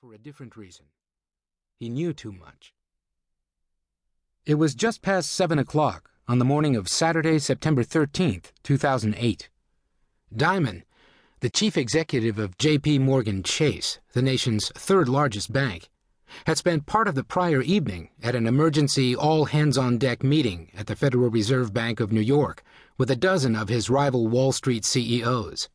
for a different reason. He knew too much. It was just past seven o'clock on the morning of Saturday, September 13th, 2008. Dimon, the chief executive of J.P. Morgan Chase, the nation's third largest bank, had spent part of the prior evening at an emergency all hands on deck meeting at the Federal Reserve Bank of New York with a dozen of his rival Wall Street CEOs.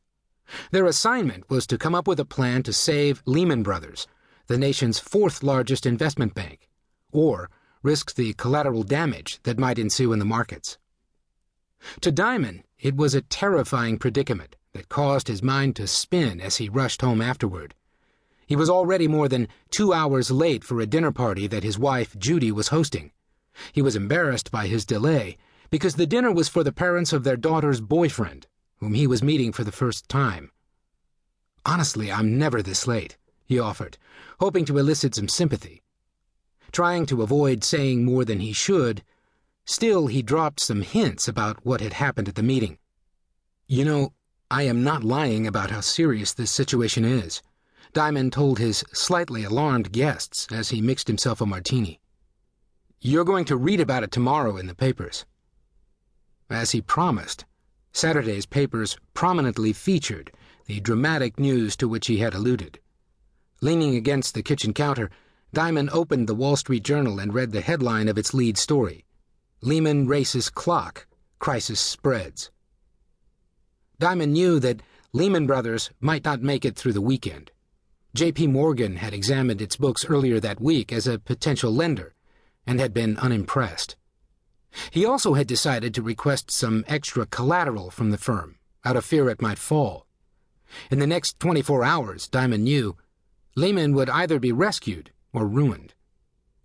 Their assignment was to come up with a plan to save Lehman Brothers, the nation's fourth largest investment bank, or risk the collateral damage that might ensue in the markets. To Dimon, it was a terrifying predicament that caused his mind to spin as he rushed home afterward. He was already more than two hours late for a dinner party that his wife, Judy, was hosting. He was embarrassed by his delay because the dinner was for the parents of their daughter's boyfriend, whom he was meeting for the first time. Honestly, I'm never this late, he offered, hoping to elicit some sympathy. Trying to avoid saying more than he should, still he dropped some hints about what had happened at the meeting. You know, I am not lying about how serious this situation is. Dimon told his slightly alarmed guests as he mixed himself a martini. You're going to read about it tomorrow in the papers. As he promised, Saturday's papers prominently featured the dramatic news to which he had alluded. Leaning against the kitchen counter, Dimon opened the Wall Street Journal and read the headline of its lead story Lehman races clock, crisis spreads. Dimon knew that Lehman Brothers might not make it through the weekend. J.P. Morgan had examined its books earlier that week as a potential lender and had been unimpressed. He also had decided to request some extra collateral from the firm, out of fear it might fall. In the next 24 hours, Dimon knew, Lehman would either be rescued or ruined.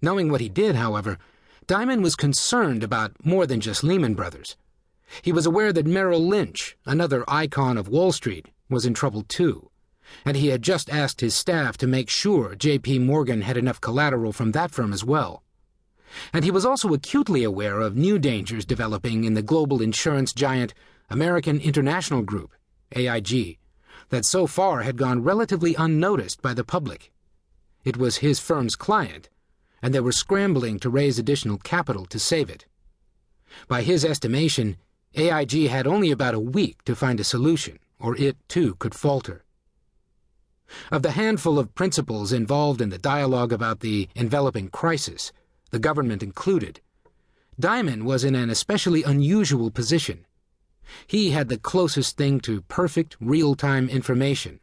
Knowing what he did, however, Dimon was concerned about more than just Lehman Brothers. He was aware that Merrill Lynch, another icon of Wall Street, was in trouble too and he had just asked his staff to make sure J.P. Morgan had enough collateral from that firm as well. And he was also acutely aware of new dangers developing in the global insurance giant American International Group, AIG, that so far had gone relatively unnoticed by the public. It was his firm's client, and they were scrambling to raise additional capital to save it. By his estimation, AIG had only about a week to find a solution, or it too could falter. Of the handful of principals involved in the dialogue about the enveloping crisis, the government included, Dimon was in an especially unusual position. He had the closest thing to perfect real time information.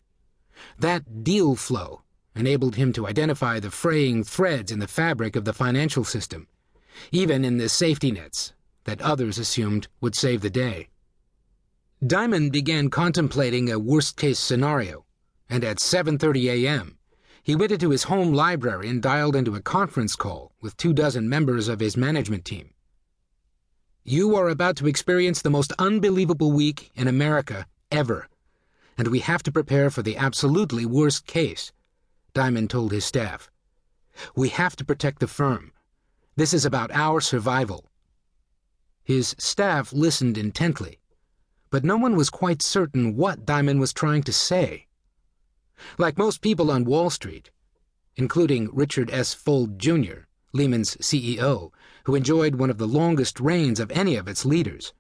That deal flow enabled him to identify the fraying threads in the fabric of the financial system, even in the safety nets that others assumed would save the day. Dimon began contemplating a worst case scenario and at 7:30 a.m., he went into his home library and dialed into a conference call with two dozen members of his management team. You are about to experience the most unbelievable week in America ever, and we have to prepare for the absolutely worst case, Dimon told his staff. We have to protect the firm. This is about our survival. His staff listened intently, but no one was quite certain what Dimon was trying to say. Like most people on Wall Street, including Richard S. Fuld, Jr., Lehman's CEO, who enjoyed one of the longest reigns of any of its leaders,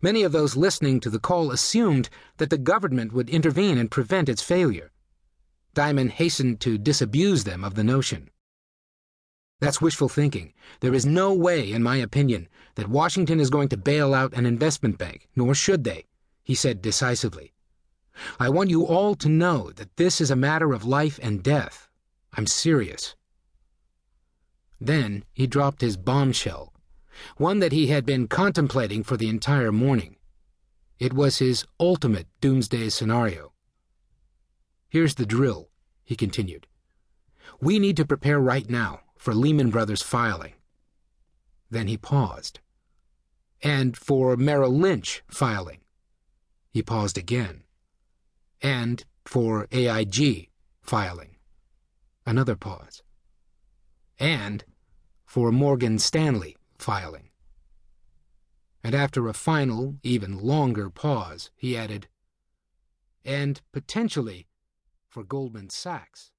many of those listening to the call assumed that the government would intervene and prevent its failure. Dimon hastened to disabuse them of the notion. That's wishful thinking. There is no way, in my opinion, that Washington is going to bail out an investment bank, nor should they, he said decisively. I want you all to know that this is a matter of life and death. I'm serious. Then he dropped his bombshell, one that he had been contemplating for the entire morning. It was his ultimate doomsday scenario. Here's the drill, he continued. We need to prepare right now for Lehman Brothers filing. Then he paused. And for Merrill Lynch filing. He paused again and for AIG filing. Another pause. And for Morgan Stanley filing. And after a final, even longer pause, he added, and potentially for Goldman Sachs.